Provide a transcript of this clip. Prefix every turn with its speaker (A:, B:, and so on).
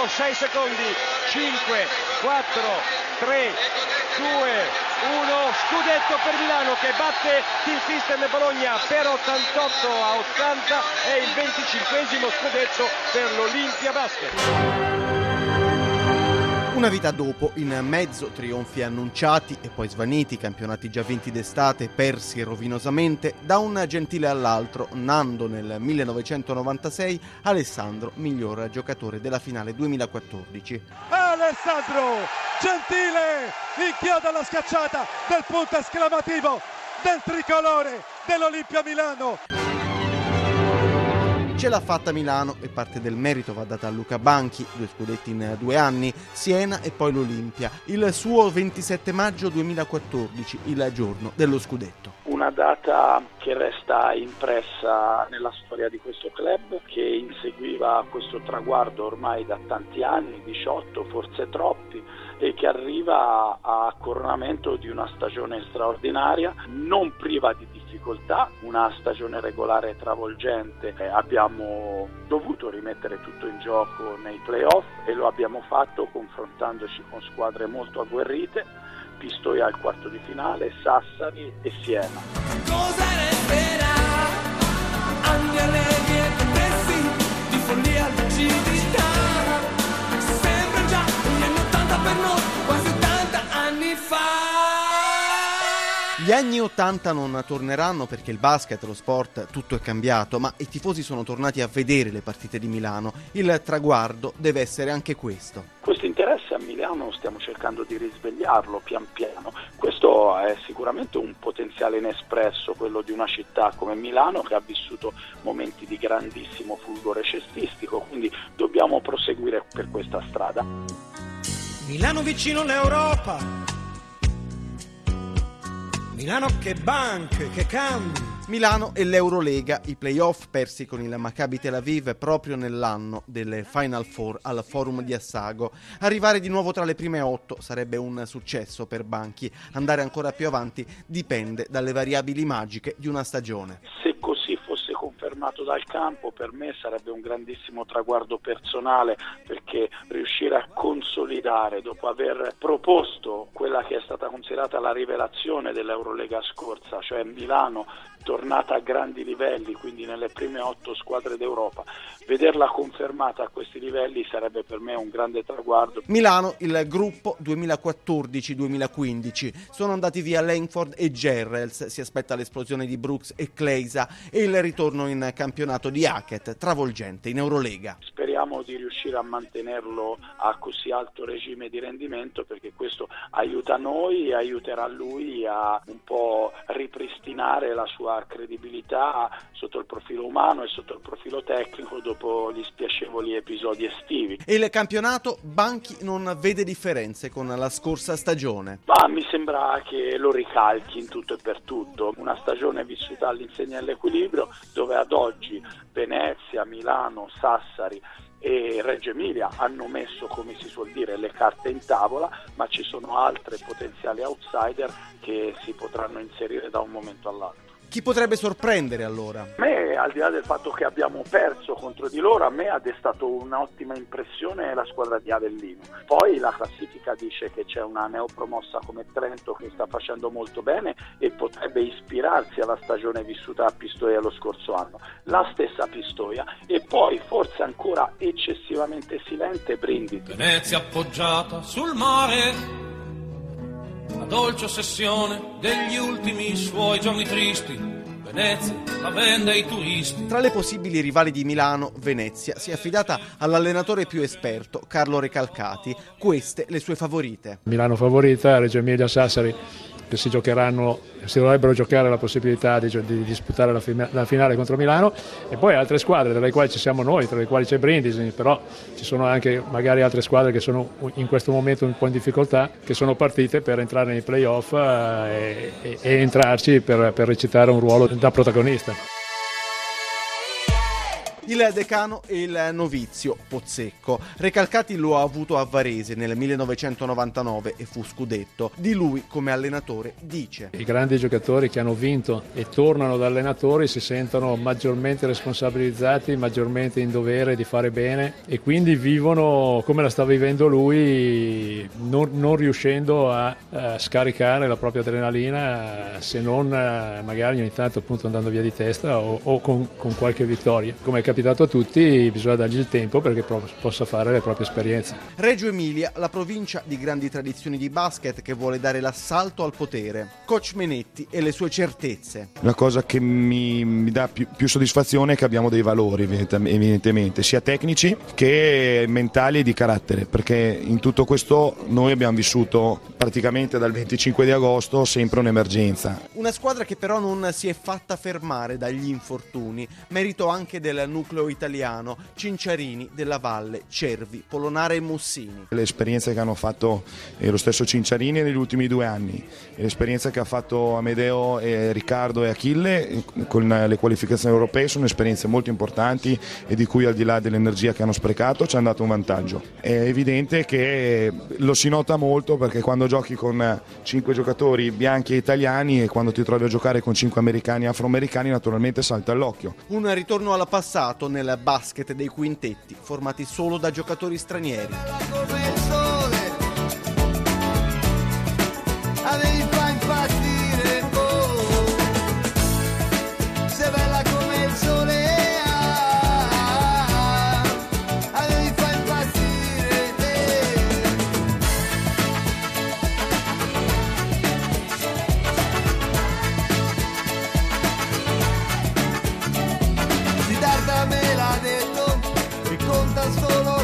A: mancano 6 secondi, 5, 4, 3, 2, 1, scudetto per Milano che batte Team System Bologna per 88 a 80 e il 25 scudetto per l'Olimpia Basket.
B: Una vita dopo, in mezzo trionfi annunciati e poi svaniti, campionati già vinti d'estate, persi rovinosamente, da un gentile all'altro, Nando nel 1996, Alessandro miglior giocatore della finale 2014.
C: Alessandro Gentile inchioda la schiacciata del punto esclamativo del tricolore dell'Olimpia Milano.
B: Ce l'ha fatta Milano e parte del merito va data a Luca Banchi, due scudetti in due anni, Siena e poi l'Olimpia. Il suo 27 maggio 2014, il giorno dello scudetto.
D: Una data che resta impressa nella storia di questo club, che inseguiva questo traguardo ormai da tanti anni, 18, forse troppi, e che arriva a coronamento di una stagione straordinaria, non priva di difficoltà, una stagione regolare travolgente. Eh, abbiamo dovuto rimettere tutto in gioco nei playoff e lo abbiamo fatto confrontandoci con squadre molto agguerrite, Pistoia al quarto di finale, Sassari e Siena. Cosa resterà? Anni allegri Gli anni 80 non torneranno perché il basket, lo sport, tutto è cambiato, ma i tifosi sono tornati a vedere le partite di Milano. Il traguardo deve essere anche questo. Questo interesse a Milano stiamo cercando di risvegliarlo pian piano. Questo è sicuramente un potenziale inespresso, quello di una città come Milano che ha vissuto momenti di grandissimo fulgore cestistico, quindi dobbiamo proseguire per questa strada.
E: Milano vicino all'Europa Milano che banche, che cambi.
B: Milano e l'Eurolega, i playoff persi con il Maccabi Tel Aviv proprio nell'anno delle Final Four al Forum di Assago. Arrivare di nuovo tra le prime otto sarebbe un successo per Banchi. Andare ancora più avanti dipende dalle variabili magiche di una stagione.
D: Se confermato dal campo, per me sarebbe un grandissimo traguardo personale perché riuscire a consolidare dopo aver proposto quella che è stata considerata la rivelazione dell'Eurolega scorsa, cioè Milano tornata a grandi livelli, quindi nelle prime otto squadre d'Europa, vederla confermata a questi livelli sarebbe per me un grande traguardo.
B: Milano, il gruppo 2014-2015, sono andati via Langford e Gerrels, si aspetta l'esplosione di Brooks e Kleisa e il ritorno in campionato di Hackett, travolgente in Eurolega.
D: Speriamo di riuscire a mantenerlo a così alto regime di rendimento perché questo aiuta noi e aiuterà lui a un po' ripristinare la sua sua credibilità sotto il profilo umano e sotto il profilo tecnico dopo gli spiacevoli episodi estivi.
B: E il campionato Banchi non vede differenze con la scorsa stagione?
D: Ma mi sembra che lo ricalchi in tutto e per tutto. Una stagione vissuta all'insegna dell'equilibrio dove ad oggi Venezia, Milano, Sassari e Reggio Emilia hanno messo, come si suol dire, le carte in tavola, ma ci sono altre potenziali outsider che si potranno inserire da un momento all'altro.
B: Chi potrebbe sorprendere allora?
D: A me, al di là del fatto che abbiamo perso contro di loro, a me ha destato un'ottima impressione la squadra di Avellino. Poi la classifica dice che c'è una neopromossa come Trento che sta facendo molto bene e potrebbe ispirarsi alla stagione vissuta a Pistoia lo scorso anno. La stessa Pistoia e poi forse ancora eccessivamente silente Brindisi.
F: Venezia appoggiata sul mare la dolce ossessione degli ultimi suoi giorni tristi. Venezia la vende ai turisti.
B: Tra le possibili rivali di Milano, Venezia si è affidata all'allenatore più esperto, Carlo Recalcati. Queste le sue favorite.
G: Milano favorita, Reggio Emilia Sassari che si giocheranno, si dovrebbero giocare la possibilità di, di disputare la, fina, la, finale contro Milano e poi altre squadre tra le quali ci siamo noi, tra le quali c'è Brindisi, però ci sono anche magari altre squadre che sono in questo momento un po' in difficoltà, che sono partite per entrare nei playoff eh, e, e, entrarci per, per recitare un ruolo da protagonista.
B: Il decano e il novizio Pozzecco. Recalcati lo ha avuto a Varese nel 1999 e fu scudetto. Di lui come allenatore dice.
G: I grandi giocatori che hanno vinto e tornano da allenatori si sentono maggiormente responsabilizzati, maggiormente in dovere di fare bene e quindi vivono come la sta vivendo lui, non, non riuscendo a, a, scaricare la propria adrenalina se non eh, magari ogni tanto appunto andando via di testa o, o con, con, qualche vittoria. Come capitato a tutti bisogna dargli il tempo perché possa fare le proprie esperienze.
B: Reggio Emilia, la provincia di grandi tradizioni di basket che vuole dare l'assalto al potere. Coach Menetti e le sue certezze.
H: La cosa che mi, mi dà più, più, soddisfazione è che abbiamo dei valori evidentemente, sia tecnici che mentali e di carattere, perché in tutto questo noi abbiamo vissuto praticamente dal 25 di agosto sempre un'emergenza.
B: Una squadra che però non si è fatta fermare dagli infortuni, merito anche del nucleo italiano, Cinciarini, Della Valle, Cervi, Polonare e Mussini.
H: Le esperienze che hanno fatto lo stesso Cinciarini negli ultimi due anni, l'esperienza che ha fatto Amedeo, e Riccardo e Achille con le qualificazioni europee sono esperienze molto importanti e di cui al di là dell'energia che hanno sprecato ci hanno dato un vantaggio. È evidente che lo si nota molto perché quando giochi con cinque giocatori bianchi e italiani e quando ti trovi a giocare con cinque americani e afroamericani naturalmente salta all'occhio.
B: Un ritorno al passato nel basket dei quintetti formati solo da giocatori stranieri. solo